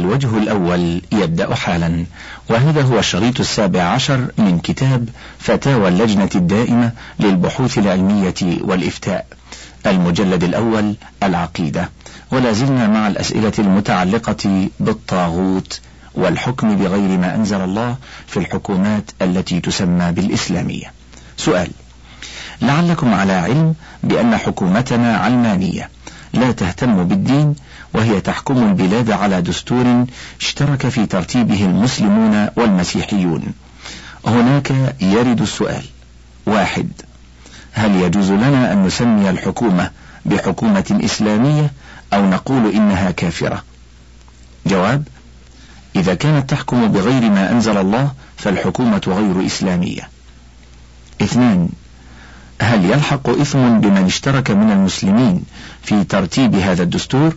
الوجه الأول يبدأ حالا وهذا هو الشريط السابع عشر من كتاب فتاوى اللجنة الدائمة للبحوث العلمية والإفتاء المجلد الأول العقيدة. ولا زلنا مع الأسئلة المتعلقة بالطاغوت والحكم بغير ما أنزل الله في الحكومات التي تسمى بالإسلامية. سؤال لعلكم على علم بأن حكومتنا علمانية. لا تهتم بالدين وهي تحكم البلاد على دستور اشترك في ترتيبه المسلمون والمسيحيون. هناك يرد السؤال. واحد هل يجوز لنا أن نسمي الحكومة بحكومة إسلامية أو نقول إنها كافرة؟ جواب إذا كانت تحكم بغير ما أنزل الله فالحكومة غير إسلامية. اثنان هل يلحق إثم بمن اشترك من المسلمين في ترتيب هذا الدستور؟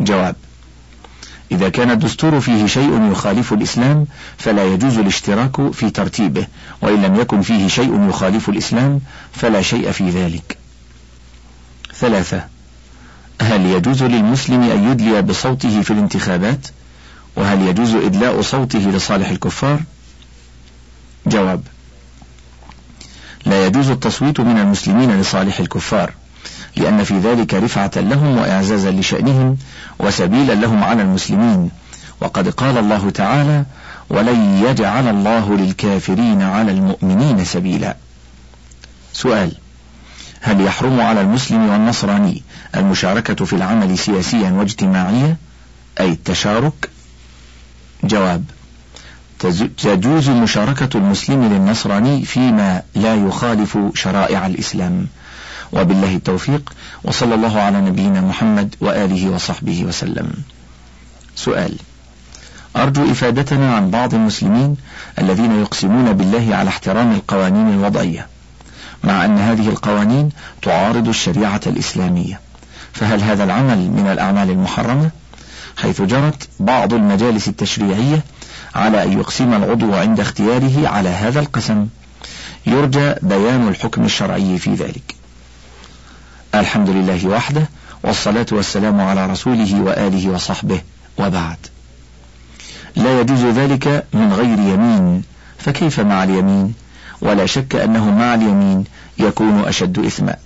جواب إذا كان الدستور فيه شيء يخالف الإسلام فلا يجوز الاشتراك في ترتيبه وإن لم يكن فيه شيء يخالف الإسلام فلا شيء في ذلك. ثلاثة هل يجوز للمسلم أن يدلي بصوته في الانتخابات؟ وهل يجوز إدلاء صوته لصالح الكفار؟ جواب لا يجوز التصويت من المسلمين لصالح الكفار لأن في ذلك رفعة لهم وإعزازا لشأنهم وسبيلا لهم على المسلمين. وقد قال الله تعالى ولن يجعل الله للكافرين على المؤمنين سبيلا سؤال هل يحرم على المسلم والنصراني المشاركة في العمل سياسيا واجتماعيا؟ أي التشارك؟ جواب تجوز مشاركة المسلم للنصراني فيما لا يخالف شرائع الإسلام. وبالله التوفيق وصلى الله على نبينا محمد وآله وصحبه وسلم. سؤال أرجو إفادتنا عن بعض المسلمين الذين يقسمون بالله على احترام القوانين الوضعية مع أن هذه القوانين تعارض الشريعة الإسلامية. فهل هذا العمل من الأعمال المحرمة؟ حيث جرت بعض المجالس التشريعية على أن يقسم العضو عند اختياره على هذا القسم. يرجى بيان الحكم الشرعي في ذلك. الحمد لله وحده والصلاة والسلام على رسوله وآله وصحبه وبعد. لا يجوز ذلك من غير يمين فكيف مع اليمين؟ ولا شك أنه مع اليمين يكون أشد إثما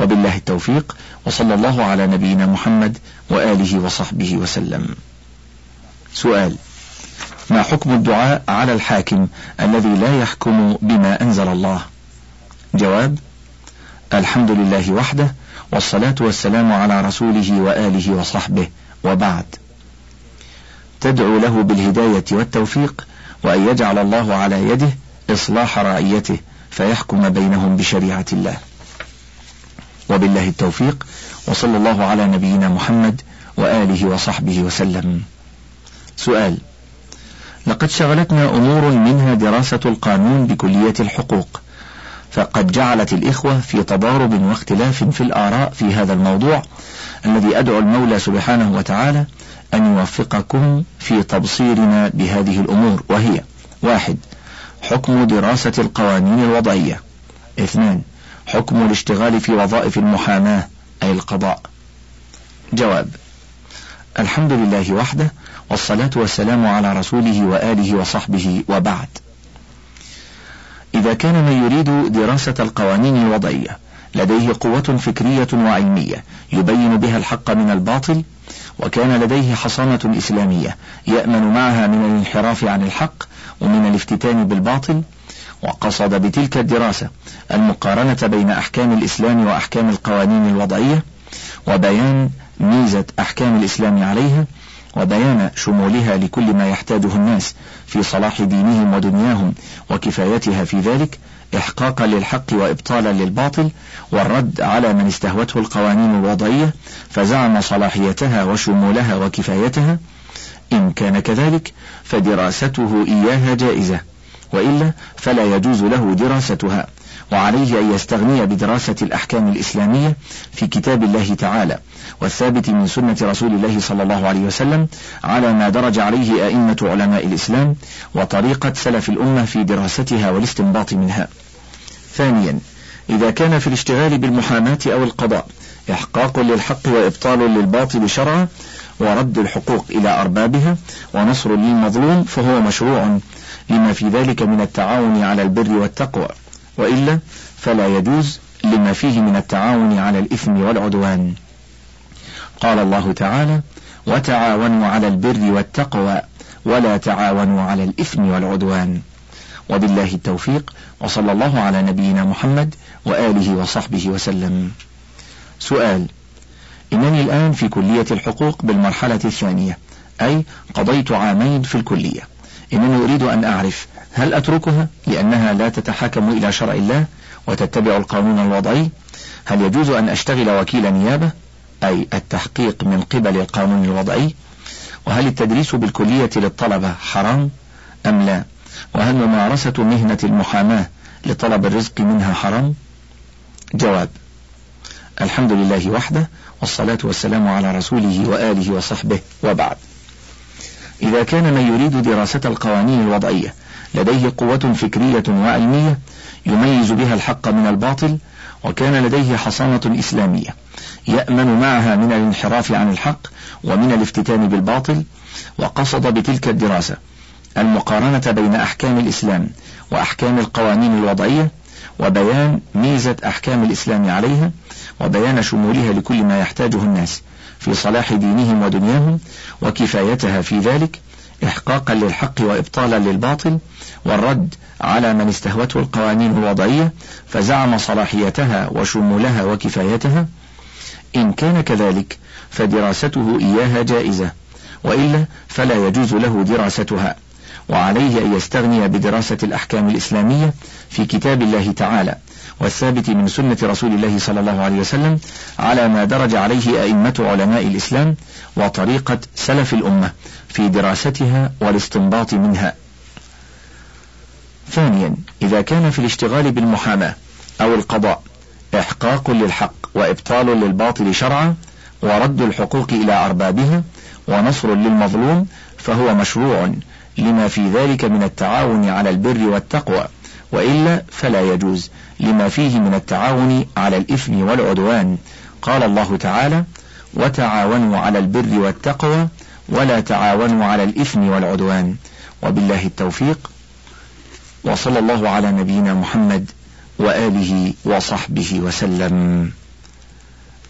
وبالله التوفيق وصلى الله على نبينا محمد وآله وصحبه وسلم. سؤال ما حكم الدعاء على الحاكم الذي لا يحكم بما أنزل الله؟ جواب الحمد لله وحده والصلاة والسلام على رسوله وآله وصحبه وبعد. تدعو له بالهداية والتوفيق وأن يجعل الله على يده إصلاح رعيته فيحكم بينهم بشريعة الله. وبالله التوفيق وصلى الله على نبينا محمد وآله وصحبه وسلم. سؤال لقد شغلتنا أمور منها دراسة القانون بكلية الحقوق فقد جعلت الإخوة في تضارب واختلاف في الآراء في هذا الموضوع الذي أدعو المولى سبحانه وتعالى أن يوفقكم في تبصيرنا بهذه الأمور وهي واحد حكم دراسة القوانين الوضعية. اثنان حكم الاشتغال في وظائف المحاماة أي القضاء. جواب الحمد لله وحده والصلاة والسلام على رسوله وآله وصحبه وبعد. إذا كان من يريد دراسة القوانين الوضعية لديه قوة فكرية وعلمية يبين بها الحق من الباطل وكان لديه حصانة إسلامية يأمن معها من الانحراف عن الحق ومن الافتتان بالباطل وقصد بتلك الدراسة المقارنة بين أحكام الإسلام وأحكام القوانين الوضعية وبيان ميزة أحكام الإسلام عليها وبيان شمولها لكل ما يحتاجه الناس في صلاح دينهم ودنياهم وكفايتها في ذلك إحقاقا للحق وإبطالا للباطل والرد على من استهوته القوانين الوضعية فزعم صلاحيتها وشمولها وكفايتها إن كان كذلك فدراسته إياها جائزة وإلا فلا يجوز له دراستها وعليه أن يستغني بدراسة الأحكام الإسلامية في كتاب الله تعالى والثابت من سنة رسول الله صلى الله عليه وسلم على ما درج عليه أئمة علماء الإسلام وطريقة سلف الأمة في دراستها والاستنباط منها. ثانيا إذا كان في الاشتغال بالمحاماة أو القضاء إحقاق للحق وإبطال للباطل شرعا ورد الحقوق إلى أربابها ونصر للمظلوم فهو مشروع لما في ذلك من التعاون على البر والتقوى وإلا فلا يجوز لما فيه من التعاون على الإثم والعدوان. قال الله تعالى وتعاونوا على البر والتقوى ولا تعاونوا على الإثم والعدوان. وبالله التوفيق وصلى الله على نبينا محمد وآله وصحبه وسلم. سؤال إنني الآن في كلية الحقوق بالمرحلة الثانية أي قضيت عامين في الكلية. إنني أريد أن أعرف هل أتركها لأنها لا تتحاكم إلى شرع الله وتتبع القانون الوضعي؟ هل يجوز أن أشتغل وكيل نيابة؟ أي التحقيق من قبل القانون الوضعي؟ وهل التدريس بالكلية للطلبة حرام أم لا؟ وهل ممارسة مهنة المحاماة لطلب الرزق منها حرام؟ جواب الحمد لله وحده والصلاة والسلام على رسوله وآله وصحبه وبعد. إذا كان من يريد دراسة القوانين الوضعية لديه قوة فكرية وعلمية يميز بها الحق من الباطل وكان لديه حصانة إسلامية يأمن معها من الانحراف عن الحق ومن الافتتان بالباطل وقصد بتلك الدراسة المقارنة بين أحكام الإسلام وأحكام القوانين الوضعية وبيان ميزة أحكام الإسلام عليها وبيان شمولها لكل ما يحتاجه الناس. في صلاح دينهم ودنياهم وكفايتها في ذلك إحقاقا للحق وإبطالا للباطل والرد على من استهوته القوانين الوضعية فزعم صلاحيتها وشمولها وكفايتها إن كان كذلك فدراسته إياها جائزة وإلا فلا يجوز له دراستها وعليه أن يستغني بدراسة الأحكام الإسلامية في كتاب الله تعالى والثابت من سنة رسول الله صلى الله عليه وسلم على ما درج عليه أئمة علماء الإسلام وطريقة سلف الأمة في دراستها والاستنباط منها. ثانيا إذا كان في الاشتغال بالمحاماة أو القضاء إحقاق للحق وإبطال للباطل شرعا ورد الحقوق إلى أربابها ونصر للمظلوم فهو مشروع لما في ذلك من التعاون على البر والتقوى وإلا فلا يجوز لما فيه من التعاون على الإثم والعدوان. قال الله تعالى وتعاونوا على البر والتقوى ولا تعاونوا على الإثم والعدوان. وبالله التوفيق. وصلى الله على نبينا محمد وآله وصحبه وسلم.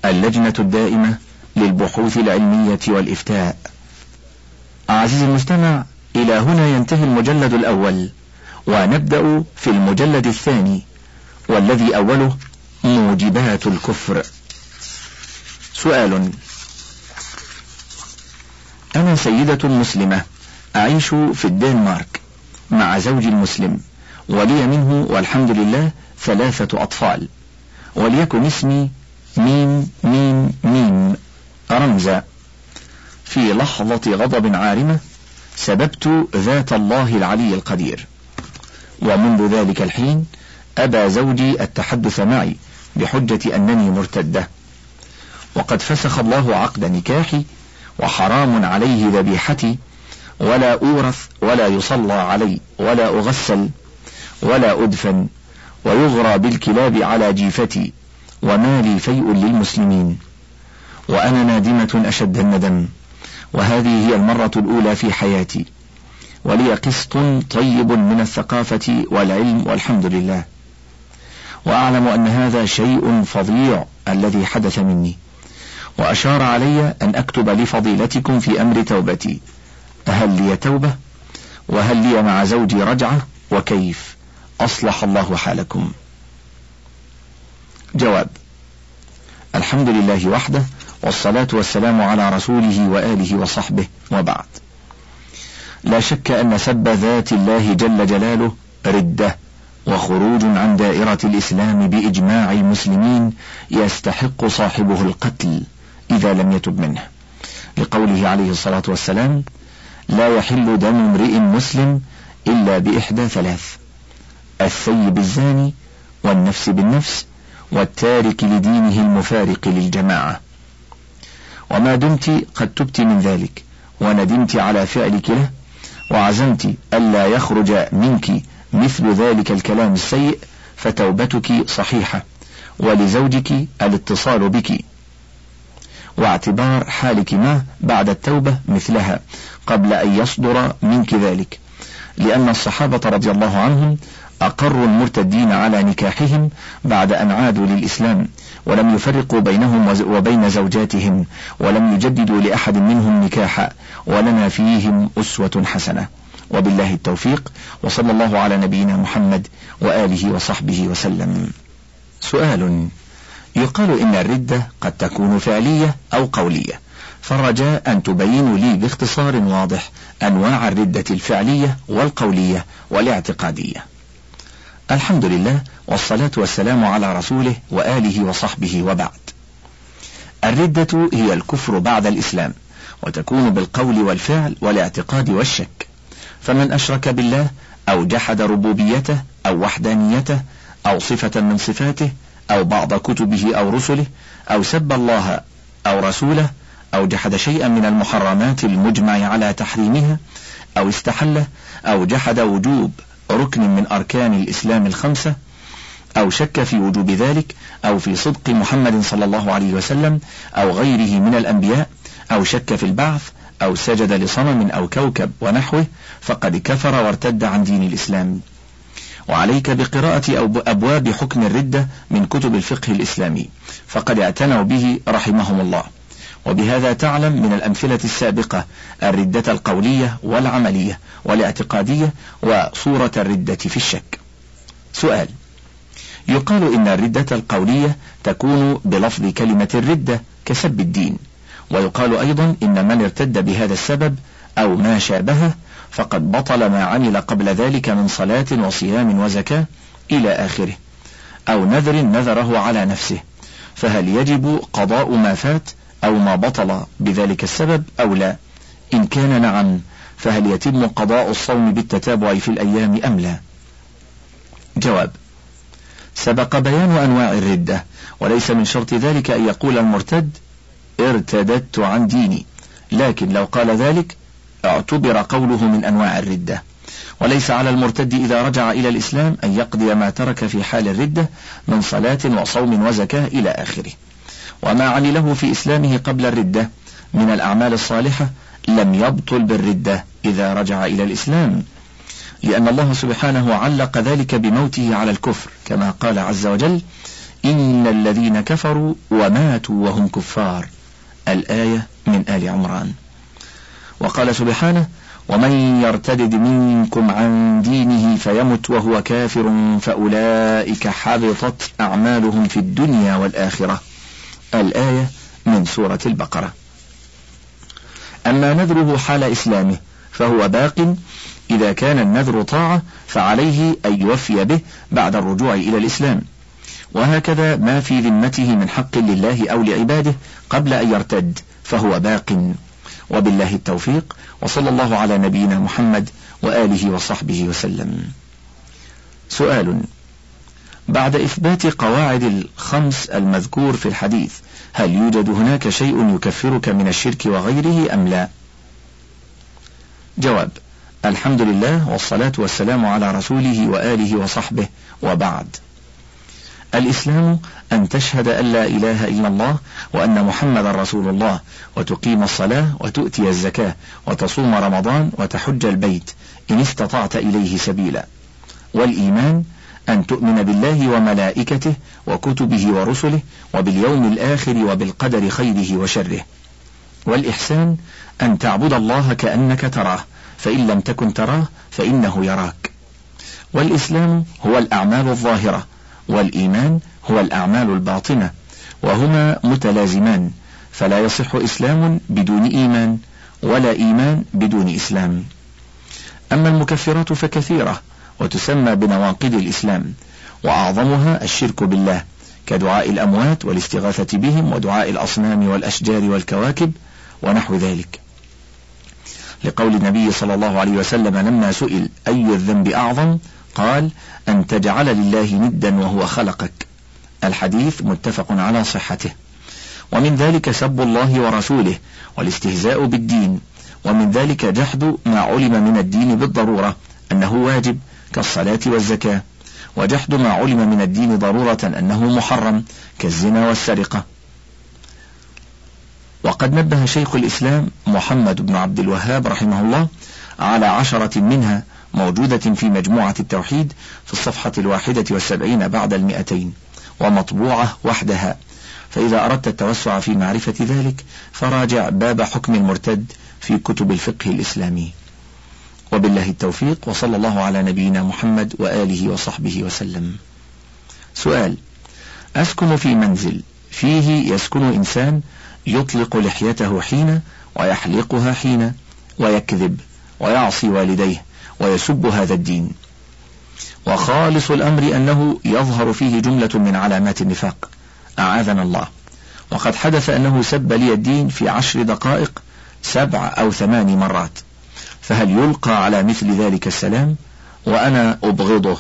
اللجنة الدائمة للبحوث العلمية والإفتاء. عزيزي المستمع إلى هنا ينتهي المجلد الأول ونبدأ في المجلد الثاني. والذي أوله موجبات الكفر. سؤال. أنا سيدة مسلمة أعيش في الدنمارك مع زوجي المسلم ولي منه والحمد لله ثلاثة أطفال. وليكن اسمي ميم ميم ميم رمزا. في لحظة غضب عارمة سببت ذات الله العلي القدير. ومنذ ذلك الحين أبى زوجي التحدث معي بحجة أنني مرتدة. وقد فسخ الله عقد نكاحي وحرام عليه ذبيحتي ولا أورث ولا يصلى علي ولا أغسل ولا أدفن ويغرى بالكلاب على جيفتي وما لي فيء للمسلمين. وأنا نادمة أشد الندم. وهذه هي المرة الأولى في حياتي. ولي قسط طيب من الثقافة والعلم والحمد لله. وأعلم أن هذا شيء فظيع الذي حدث مني. وأشار علي أن أكتب لفضيلتكم في أمر توبتي. هل لي توبة؟ وهل لي مع زوجي رجعة؟ وكيف؟ أصلح الله حالكم. جواب الحمد لله وحده والصلاة والسلام على رسوله وآله وصحبه وبعد. لا شك أن سب ذات الله جل جلاله ردة. وخروج عن دائرة الإسلام بإجماع المسلمين يستحق صاحبه القتل إذا لم يتب منه. لقوله عليه الصلاة والسلام لا يحل دم امرئ مسلم إلا بإحدى ثلاث الثيب الزاني والنفس بالنفس والتارك لدينه المفارق للجماعة. وما دمت قد تبت من ذلك وندمت على فعلك له وعزمت ألا يخرج منك مثل ذلك الكلام السيء فتوبتك صحيحة ولزوجك الاتصال بك. واعتبار حالك معه بعد التوبة مثلها قبل أن يصدر منك ذلك. لأن الصحابة رضي الله عنهم أقروا المرتدين على نكاحهم بعد أن عادوا للإسلام ولم يفرقوا بينهم وبين زوجاتهم ولم يجددوا لأحد منهم نكاحا ولنا فيهم أسوة حسنة. وبالله التوفيق وصلى الله على نبينا محمد وآله وصحبه وسلم. سؤال يقال إن الردة قد تكون فعلية أو قولية. فالرجاء أن تبينوا لي باختصار واضح أنواع الردة الفعلية والقولية والاعتقادية. الحمد لله والصلاة والسلام على رسوله وآله وصحبه وبعد. الردة هي الكفر بعد الإسلام وتكون بالقول والفعل والاعتقاد والشك. فمن أشرك بالله أو جحد ربوبيته أو وحدانيته أو صفة من صفاته أو بعض كتبه أو رسله أو سب الله أو رسوله أو جحد شيئا من المحرمات المجمع على تحريمها أو استحله أو جحد وجوب ركن من أركان الإسلام الخمسة أو شك في وجوب ذلك أو في صدق محمد صلى الله عليه وسلم أو غيره من الأنبياء أو شك في البعث أو سجد لصنم أو كوكب ونحوه فقد كفر وارتد عن دين الإسلام. وعليك بقراءة أبواب حكم الردة من كتب الفقه الإسلامي فقد اعتنوا به رحمهم الله. وبهذا تعلم من الأمثلة السابقة الردة القولية والعملية والاعتقادية وصورة الردة في الشك. سؤال يقال إن الردة القولية تكون بلفظ كلمة الردة كسب الدين. ويقال أيضا إن من ارتد بهذا السبب أو ما شابهه فقد بطل ما عمل قبل ذلك من صلاة وصيام وزكاة إلى آخره أو نذر نذره على نفسه فهل يجب قضاء ما فات أو ما بطل بذلك السبب أو لا؟ إن كان نعم فهل يتم قضاء الصوم بالتتابع في الأيام أم لا؟ جواب سبق بيان أنواع الردة وليس من شرط ذلك أن يقول المرتد ارتددت عن ديني. لكن لو قال ذلك اعتبر قوله من أنواع الردة. وليس على المرتد إذا رجع إلى الإسلام أن يقضي ما ترك في حال الردة من صلاة وصوم وزكاة إلى آخره. وما عمله في إسلامه قبل الردة من الأعمال الصالحة لم يبطل بالردة إذا رجع إلى الإسلام. لأن الله سبحانه علق ذلك بموته على الكفر كما قال عز وجل إن الذين كفروا وماتوا وهم كفار. الآية من آل عمران. وقال سبحانه ومن يرتدد منكم عن دينه فيمت وهو كافر فأولئك حبطت أعمالهم في الدنيا والآخرة. الآية من سورة البقرة. أما نذره حال إسلامه فهو باق إذا كان النذر طاعة فعليه أن يوفي به بعد الرجوع إلى الإسلام. وهكذا ما في ذمته من حق لله أو لعباده قبل أن يرتد فهو باق. وبالله التوفيق وصلى الله على نبينا محمد وآله وصحبه وسلم. سؤال بعد إثبات قواعد الخمس المذكور في الحديث هل يوجد هناك شيء يكفرك من الشرك وغيره أم لا؟ جواب الحمد لله والصلاة والسلام على رسوله وآله وصحبه وبعد. الإسلام أن تشهد أن لا إله إلا الله وأن محمد رسول الله وتقيم الصلاة وتؤتي الزكاة وتصوم رمضان وتحج البيت إن استطعت إليه سبيلا. والإيمان أن تؤمن بالله وملائكته وكتبه ورسله وباليوم الآخر وبالقدر خيره وشره. والإحسان أن تعبد الله كأنك تراه فإن لم تكن تراه فإنه يراك. والإسلام هو الأعمال الظاهرة والإيمان هو الأعمال الباطنة وهما متلازمان فلا يصح إسلام بدون إيمان ولا إيمان بدون إسلام. أما المكفرات فكثيرة وتسمى بنواقض الإسلام وأعظمها الشرك بالله كدعاء الأموات والاستغاثة بهم ودعاء الأصنام والأشجار والكواكب ونحو ذلك. لقول النبي صلى الله عليه وسلم لما سئل أي الذنب أعظم؟ قال أن تجعل لله ندا وهو خلقك. الحديث متفق على صحته. ومن ذلك سب الله ورسوله والاستهزاء بالدين. ومن ذلك جحد ما علم من الدين بالضرورة أنه واجب كالصلاة والزكاة. وجحد ما علم من الدين ضرورة أنه محرم كالزنا والسرقة. وقد نبه شيخ الإسلام محمد بن عبد الوهاب رحمه الله على عشرة منها موجودة في مجموعة التوحيد في الصفحة الواحدة والسبعين بعد المئتين ومطبوعة وحدها. فإذا أردت التوسع في معرفة ذلك فراجع باب حكم المرتد في كتب الفقه الإسلامي. وبالله التوفيق وصلى الله على نبينا محمد وآله وصحبه وسلم. سؤال أسكن في منزل فيه يسكن إنسان يطلق لحيته حين ويحلقها حين ويكذب ويعصي والديه ويسب هذا الدين. وخالص الأمر أنه يظهر فيه جملة من علامات النفاق. أعاذنا الله. وقد حدث أنه سب لي الدين في عشر دقائق سبع أو ثمان مرات. فهل يلقى على مثل ذلك السلام؟ وأنا أبغضه.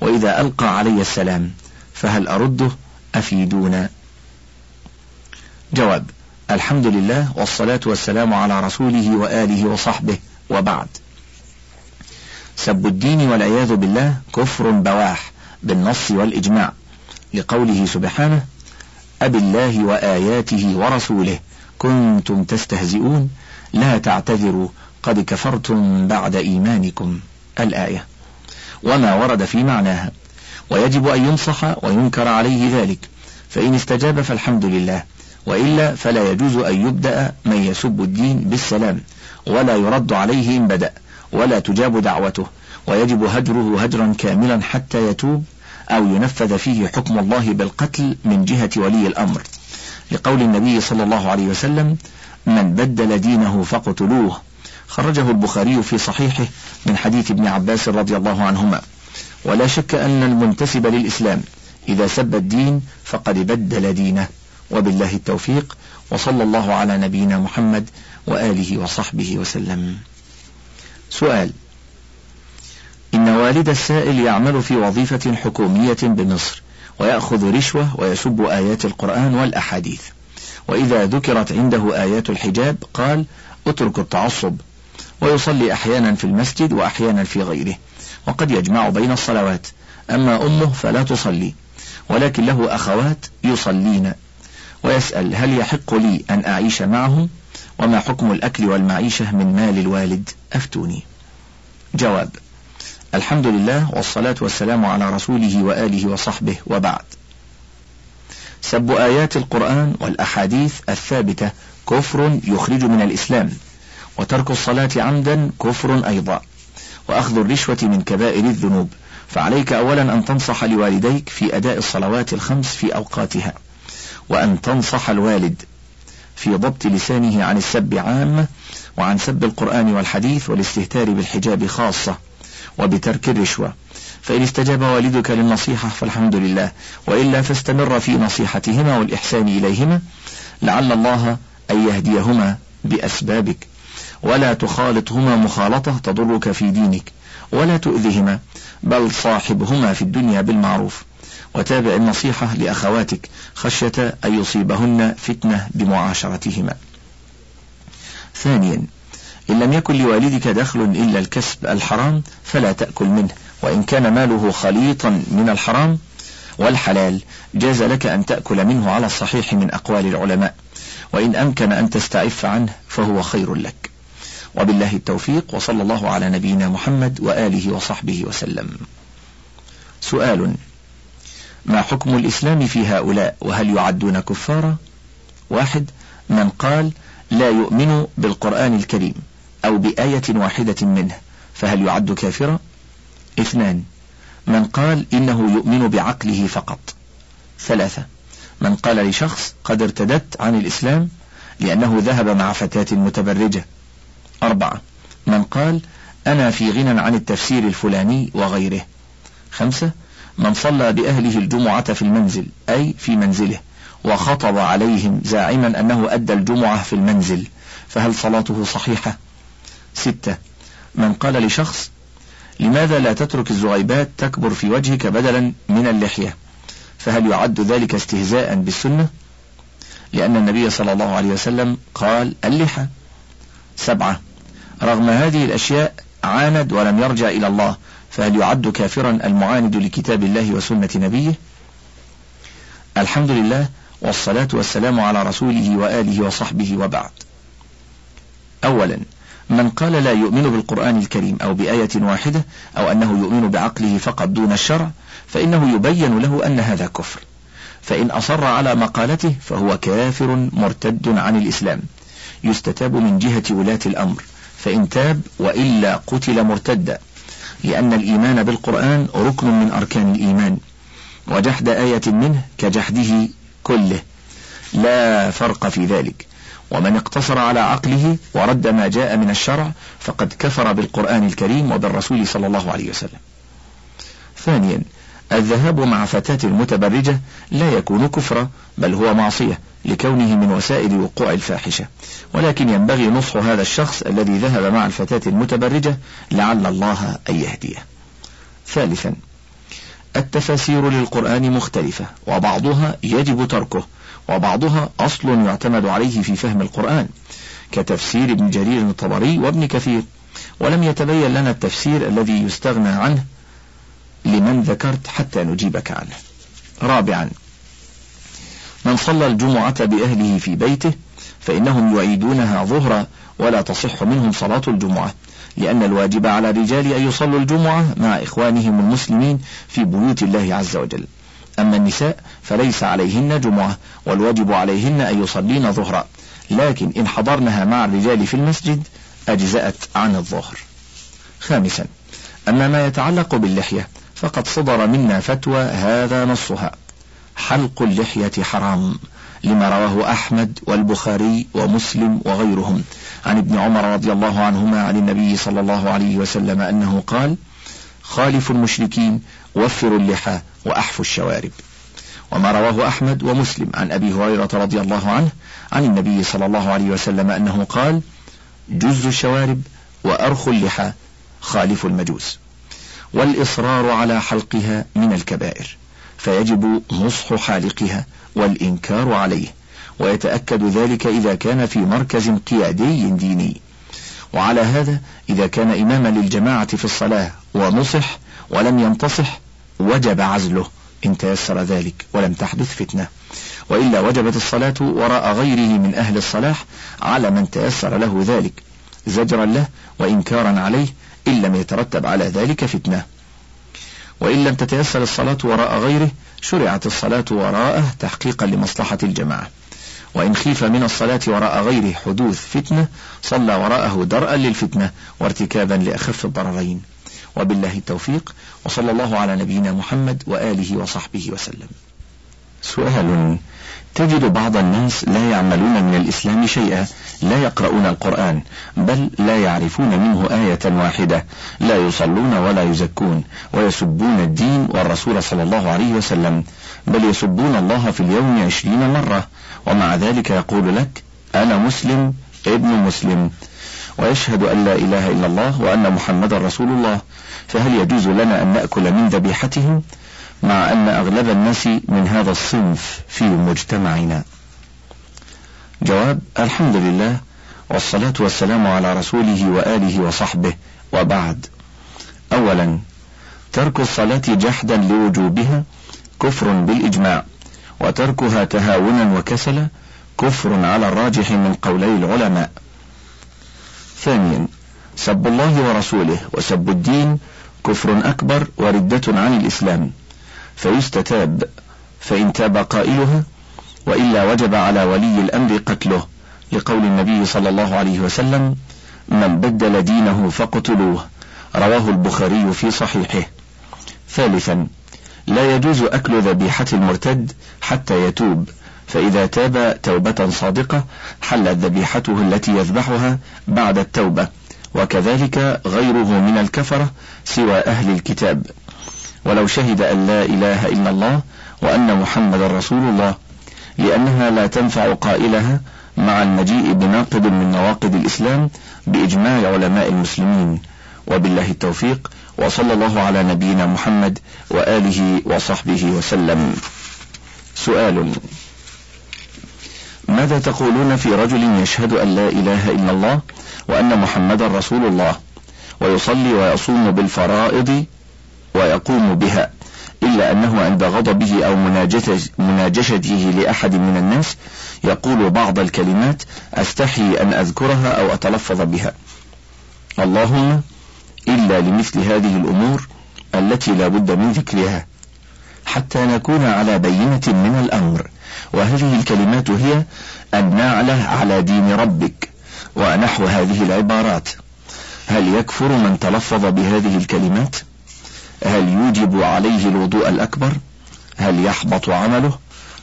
وإذا ألقى علي السلام فهل أرده؟ أفيدونا. جواب الحمد لله والصلاة والسلام على رسوله وآله وصحبه وبعد. سب الدين والعياذ بالله كفر بواح بالنص والإجماع لقوله سبحانه أب الله وآياته ورسوله كنتم تستهزئون لا تعتذروا قد كفرتم بعد إيمانكم. الآية. وما ورد في معناها. ويجب أن ينصح وينكر عليه ذلك. فإن استجاب فالحمد لله. وإلا فلا يجوز أن يبدأ من يسب الدين بالسلام ولا يرد عليه إن بدأ. ولا تجاب دعوته ويجب هجره هجرا كاملا حتى يتوب أو ينفذ فيه حكم الله بالقتل من جهة ولي الأمر. لقول النبي صلى الله عليه وسلم من بدل دينه فاقتلوه خرجه البخاري في صحيحه من حديث ابن عباس رضي الله عنهما. ولا شك أن المنتسب للإسلام إذا سب الدين فقد بدل دينه وبالله التوفيق وصلى الله على نبينا محمد وآله وصحبه وسلم. سؤال. إن والد السائل يعمل في وظيفة حكومية بمصر ويأخذ رشوة ويسب آيات القرآن والأحاديث. وإذا ذكرت عنده آيات الحجاب قال اترك التعصب. ويصلي أحيانا في المسجد وأحيانا في غيره. وقد يجمع بين الصلوات. أما أمه فلا تصلي ولكن له أخوات يصلين. ويسأل هل يحق لي أن أعيش معهم؟ وما حكم الأكل والمعيشة من مال الوالد؟ أفتوني. جواب. الحمد لله والصلاة والسلام على رسوله وآله وصحبه وبعد. سب آيات القرآن والأحاديث الثابتة كفر يخرج من الإسلام وترك الصلاة عمدا كفر أيضا وأخذ الرشوة من كبائر الذنوب. فعليك أولا أن تنصح لوالديك في أداء الصلوات الخمس في أوقاتها وأن تنصح الوالد في ضبط لسانه عن السب عامة وعن سب القرآن والحديث والاستهتار بالحجاب خاصة وبترك الرشوة. فإن استجاب والدك للنصيحة فالحمد لله. وإلا فاستمر في نصيحتهما والإحسان إليهما لعل الله أن يهديهما بأسبابك. ولا تخالطهما مخالطة تضرك في دينك. ولا تؤذهما بل صاحبهما في الدنيا بالمعروف. وتابع النصيحة لأخواتك خشية أن يصيبهن فتنة بمعاشرتهما. ثانيا إن لم يكن لوالدك دخل إلا الكسب الحرام فلا تأكل منه وإن كان ماله خليطا من الحرام والحلال جاز لك أن تأكل منه على الصحيح من أقوال العلماء وإن أمكن أن تستعف عنه فهو خير لك. وبالله التوفيق وصلى الله على نبينا محمد وآله وصحبه وسلم. سؤال ما حكم الإسلام في هؤلاء؟ وهل يعدون كفارا؟ واحد من قال لا يؤمن بالقرآن الكريم أو بآية واحدة منه فهل يعد كافرا؟ اثنان من قال إنه يؤمن بعقله فقط. ثلاثة من قال لشخص قد ارتدت عن الإسلام لأنه ذهب مع فتاة متبرجة. أربعة من قال أنا في غنى عن التفسير الفلاني وغيره. خمسة من صلى بأهله الجمعة في المنزل أي في منزله وخطب عليهم زاعما أنه أدى الجمعة في المنزل. فهل صلاته صحيحة؟ ستة. من قال لشخص لماذا لا تترك الزغيبات تكبر في وجهك بدلا من اللحية؟ فهل يعد ذلك استهزاء بالسنة؟ لأن النبي صلى الله عليه وسلم قال اللحى. سبعة. رغم هذه الأشياء عاند ولم يرجع إلى الله. فهل يعد كافرا المعاند لكتاب الله وسنة نبيه؟ الحمد لله والصلاة والسلام على رسوله وآله وصحبه وبعد. أولا من قال لا يؤمن بالقرآن الكريم أو بآية واحدة أو أنه يؤمن بعقله فقط دون الشرع فإنه يبين له أن هذا كفر. فإن أصر على مقالته فهو كافر مرتد عن الإسلام. يستتاب من جهة ولاة الأمر فإن تاب وإلا قتل مرتدا. لأن الإيمان بالقرآن ركن من أركان الإيمان وجحد آية منه كجحده كله. لا فرق في ذلك. ومن اقتصر على عقله ورد ما جاء من الشرع فقد كفر بالقرآن الكريم وبالرسول صلى الله عليه وسلم. ثانيا الذهاب مع فتاة متبرجة لا يكون كفرا بل هو معصية لكونه من وسائل وقوع الفاحشة. ولكن ينبغي نصح هذا الشخص الذي ذهب مع الفتاة المتبرجة لعل الله أن يهديه. ثالثا التفاسير للقرآن مختلفة وبعضها يجب تركه وبعضها أصل يعتمد عليه في فهم القرآن كتفسير ابن جرير الطبري وابن كثير. ولم يتبين لنا التفسير الذي يستغنى عنه لمن ذكرت حتى نجيبك عنه. رابعا من صلى الجمعة بأهله في بيته فإنهم يعيدونها ظهرا ولا تصح منهم صلاة الجمعة لأن الواجب على الرجال أن يصلوا الجمعة مع إخوانهم المسلمين في بيوت الله عز وجل. أما النساء فليس عليهن جمعة والواجب عليهن أن يصلين ظهرا. لكن إن حضرنها مع الرجال في المسجد أجزأت عن الظهر. خامسا أما ما يتعلق باللحية فقد صدر منا فتوى هذا نصها. حلق اللحية حرام لما رواه أحمد والبخاري ومسلم وغيرهم. عن ابن عمر رضي الله عنهما عن النبي صلى الله عليه وسلم أنه قال خالفوا المشركين وفروا اللحى وأحفوا الشوارب. وما رواه أحمد ومسلم عن أبي هريرة رضي الله عنه عن النبي صلى الله عليه وسلم أنه قال جز الشوارب وأرخ اللحى خالف المجوس. والإصرار على حلقها من الكبائر فيجب نصح حالقها والإنكار عليه ويتأكد ذلك إذا كان في مركز قيادي ديني. وعلى هذا إذا كان إماما للجماعة في الصلاة ونصح ولم ينتصح وجب عزله إن تيسر ذلك ولم تحدث فتنة. وإلا وجبت الصلاة وراء غيره من أهل الصلاح على من تيسر له ذلك زجرا له وإنكارا عليه إن لم يترتب على ذلك فتنة. وإن لم تتيسر الصلاة وراء غيره شرعت الصلاة وراءه تحقيقا لمصلحة الجماعة. وإن خيف من الصلاة وراء غيره حدوث فتنة صلى وراءه درءا للفتنة وارتكابا لأخف الضررين. وبالله التوفيق وصلى الله على نبينا محمد وآله وصحبه وسلم. سؤال تجد بعض الناس لا يعملون من الإسلام شيئا لا يقرؤون القرآن بل لا يعرفون منه آية واحدة لا يصلون ولا يزكون ويسبون الدين والرسول صلى الله عليه وسلم بل يسبون الله في اليوم عشرين مرة ومع ذلك يقول لك أنا مسلم ابن مسلم. ويشهد أن لا إله إلا الله وأن محمد رسول الله. فهل يجوز لنا أن نأكل من ذبيحتهم؟ مع أن أغلب الناس من هذا الصنف في مجتمعنا. جواب الحمد لله والصلاة والسلام على رسوله وآله وصحبه وبعد. أولا ترك الصلاة جحدا لوجوبها كفر بالإجماع وتركها تهاونا وكسلا كفر على الراجح من قولي العلماء. ثانيا سب الله ورسوله وسب الدين كفر أكبر وردة عن الإسلام. فيستتاب فإن تاب قائلها وإلا وجب على ولي الأمر قتله لقول النبي صلى الله عليه وسلم من بدل دينه فاقتلوه رواه البخاري في صحيحه. ثالثا لا يجوز أكل ذبيحة المرتد حتى يتوب فإذا تاب توبة صادقة حلت ذبيحته التي يذبحها بعد التوبة وكذلك غيره من الكفرة سوى أهل الكتاب. ولو شهد أن لا إله إلا الله وأن محمد رسول الله لأنها لا تنفع قائلها مع المجيء بناقض من نواقض الإسلام بإجماع علماء المسلمين. وبالله التوفيق وصلى الله على نبينا محمد وآله وصحبه وسلم. سؤال ماذا تقولون في رجل يشهد أن لا إله إلا الله وأن محمدا رسول الله ويصلي ويصوم بالفرائض ويقوم بها إلا أنه عند غضبه أو مناجشته لأحد من الناس يقول بعض الكلمات أستحي أن أذكرها أو أتلفظ بها. اللهم إلا لمثل هذه الأمور التي لا بد من ذكرها حتى نكون على بينة من الأمر. وهذه الكلمات هي أن نعله على دين ربك ونحو هذه العبارات. هل يكفر من تلفظ بهذه الكلمات؟ هل يوجب عليه الوضوء الأكبر؟ هل يحبط عمله؟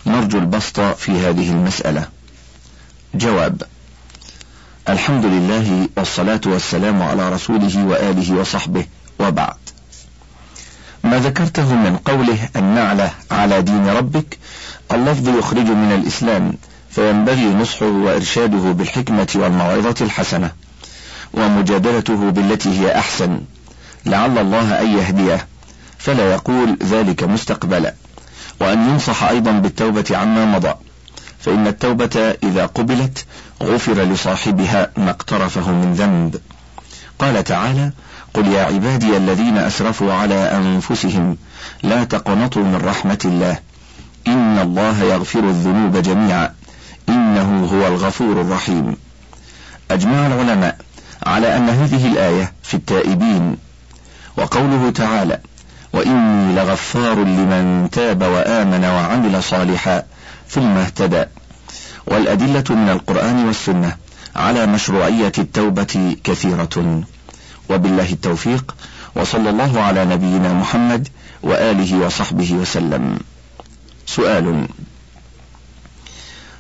نرجو البسط في هذه المسألة. جواب الحمد لله والصلاة والسلام على رسوله وآله وصحبه وبعد. ما ذكرته من قوله النعلة على دين ربك اللفظ يخرج من الإسلام فينبغي نصحه وإرشاده بالحكمة والموعظة الحسنة ومجادلته بالتي هي أحسن. لعل الله أن يهديه. فلا يقول ذلك مستقبلا. وأن ينصح أيضا بالتوبة عما مضى. فإن التوبة إذا قبلت غفر لصاحبها ما اقترفه من ذنب. قال تعالى قل يا عبادي الذين أسرفوا على أنفسهم لا تقنطوا من رحمة الله. إن الله يغفر الذنوب جميعا. إنه هو الغفور الرحيم. أجمع العلماء على أن هذه الآية في التائبين. وقوله تعالى وإني لغفار لمن تاب وآمن وعمل صالحا ثم اهتدى. والأدلة من القرآن والسنة على مشروعية التوبة كثيرة. وبالله التوفيق وصلى الله على نبينا محمد وآله وصحبه وسلم. سؤال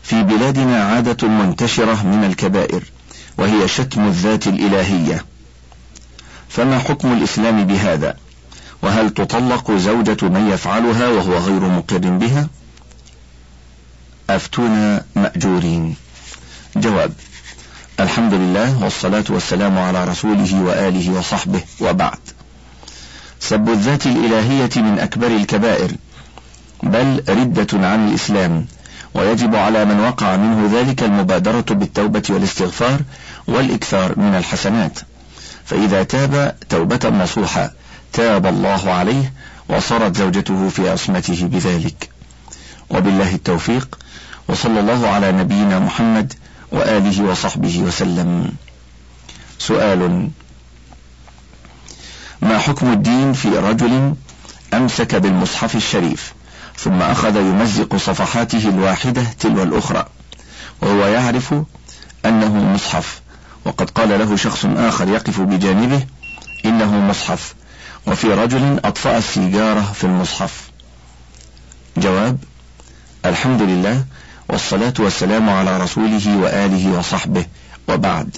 في بلادنا عادة منتشرة من الكبائر وهي شتم الذات الإلهية. فما حكم الإسلام بهذا؟ وهل تطلق زوجة من يفعلها وهو غير مقر بها؟ أفتونا مأجورين. جواب الحمد لله والصلاة والسلام على رسوله وآله وصحبه وبعد. سب الذات الإلهية من أكبر الكبائر بل ردة عن الإسلام ويجب على من وقع منه ذلك المبادرة بالتوبة والاستغفار والإكثار من الحسنات. فإذا تاب توبة نصوحة تاب الله عليه وصارت زوجته في عصمته بذلك. وبالله التوفيق وصلى الله على نبينا محمد وآله وصحبه وسلم. سؤال ما حكم الدين في رجل أمسك بالمصحف الشريف ثم أخذ يمزق صفحاته الواحدة تلو الأخرى؟ وهو يعرف أنه مصحف وقد قال له شخص آخر يقف بجانبه إنه مصحف. وفي رجل أطفأ السيجارة في المصحف. جواب الحمد لله والصلاة والسلام على رسوله وآله وصحبه وبعد.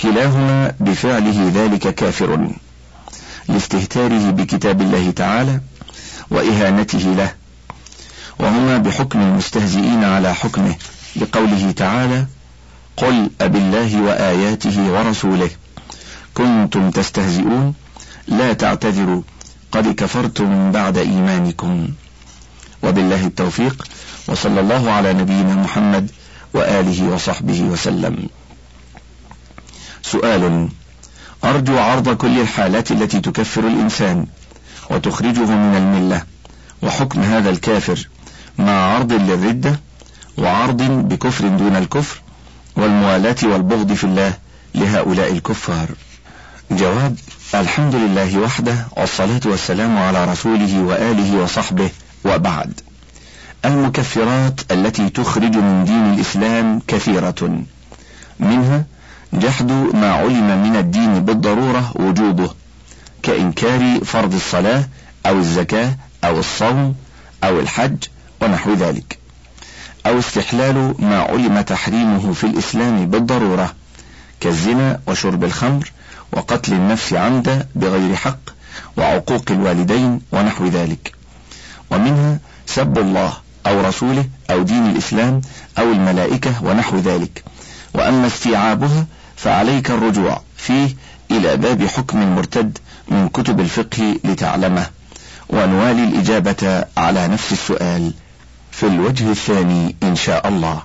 كلاهما بفعله ذلك كافر. لاستهتاره بكتاب الله تعالى وإهانته له. وهما بحكم المستهزئين على حكمه لقوله تعالى قل أبالله وآياته ورسوله. كنتم تستهزئون؟ لا تعتذروا قد كفرتم بعد إيمانكم. وبالله التوفيق وصلى الله على نبينا محمد وآله وصحبه وسلم. سؤال أرجو عرض كل الحالات التي تكفر الإنسان وتخرجه من الملة وحكم هذا الكافر مع عرض للردة وعرض بكفر دون الكفر والموالاة والبغض في الله لهؤلاء الكفار. جواب الحمد لله وحده والصلاة والسلام على رسوله وآله وصحبه وبعد. المكفرات التي تخرج من دين الإسلام كثيرة. منها جحد ما علم من الدين بالضرورة وجوبه كإنكار فرض الصلاة أو الزكاة أو الصوم أو الحج ونحو ذلك. أو استحلال ما علم تحريمه في الإسلام بالضرورة كالزنا وشرب الخمر وقتل النفس عمدا بغير حق وعقوق الوالدين ونحو ذلك. ومنها سب الله أو رسوله أو دين الإسلام أو الملائكة ونحو ذلك. وأما استيعابها فعليك الرجوع فيه إلى باب حكم المرتد من كتب الفقه لتعلمه. ونوالي الإجابة على نفس السؤال في الوجه الثاني إن شاء الله.